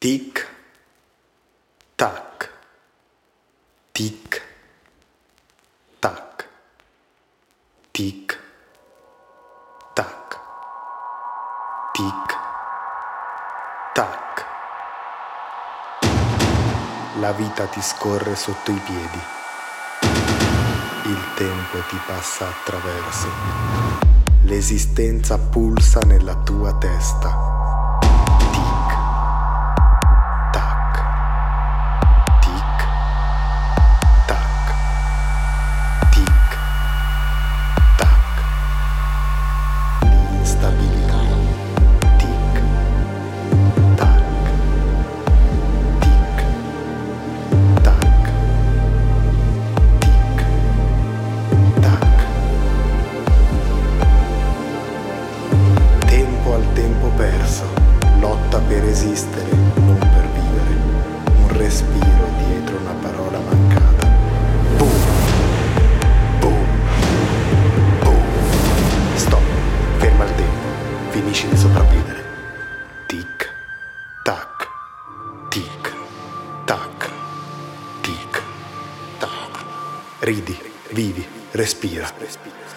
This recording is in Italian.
Tic, tac, tic, tac, tic, tac, tic, tac. La vita ti scorre sotto i piedi, il tempo ti passa attraverso, l'esistenza pulsa nella tua testa tempo, finisci di sopravvivere. Tic, tac, tic, tac, tic, tac. Ridi, vivi, respira. respira.